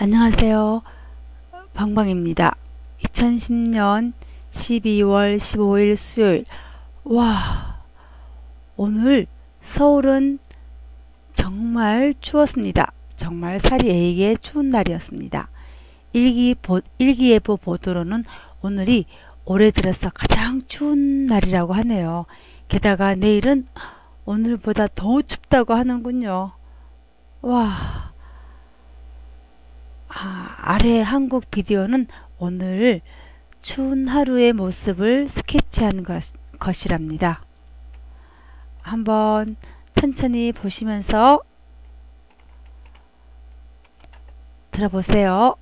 안녕하세요. 방방입니다. 2010년 12월 15일 수요일. 와, 오늘 서울은 정말 추웠습니다. 정말 살이 에이게 추운 날이었습니다. 일기 보, 일기예보 보도로는 오늘이 올해 들어서 가장 추운 날이라고 하네요. 게다가 내일은 오늘보다 더 춥다고 하는군요. 와. 아, 아래 한국 비디오는 오늘 추운 하루의 모습을 스케치한 것, 것이랍니다. 한번 천천히 보시면서 들어보세요.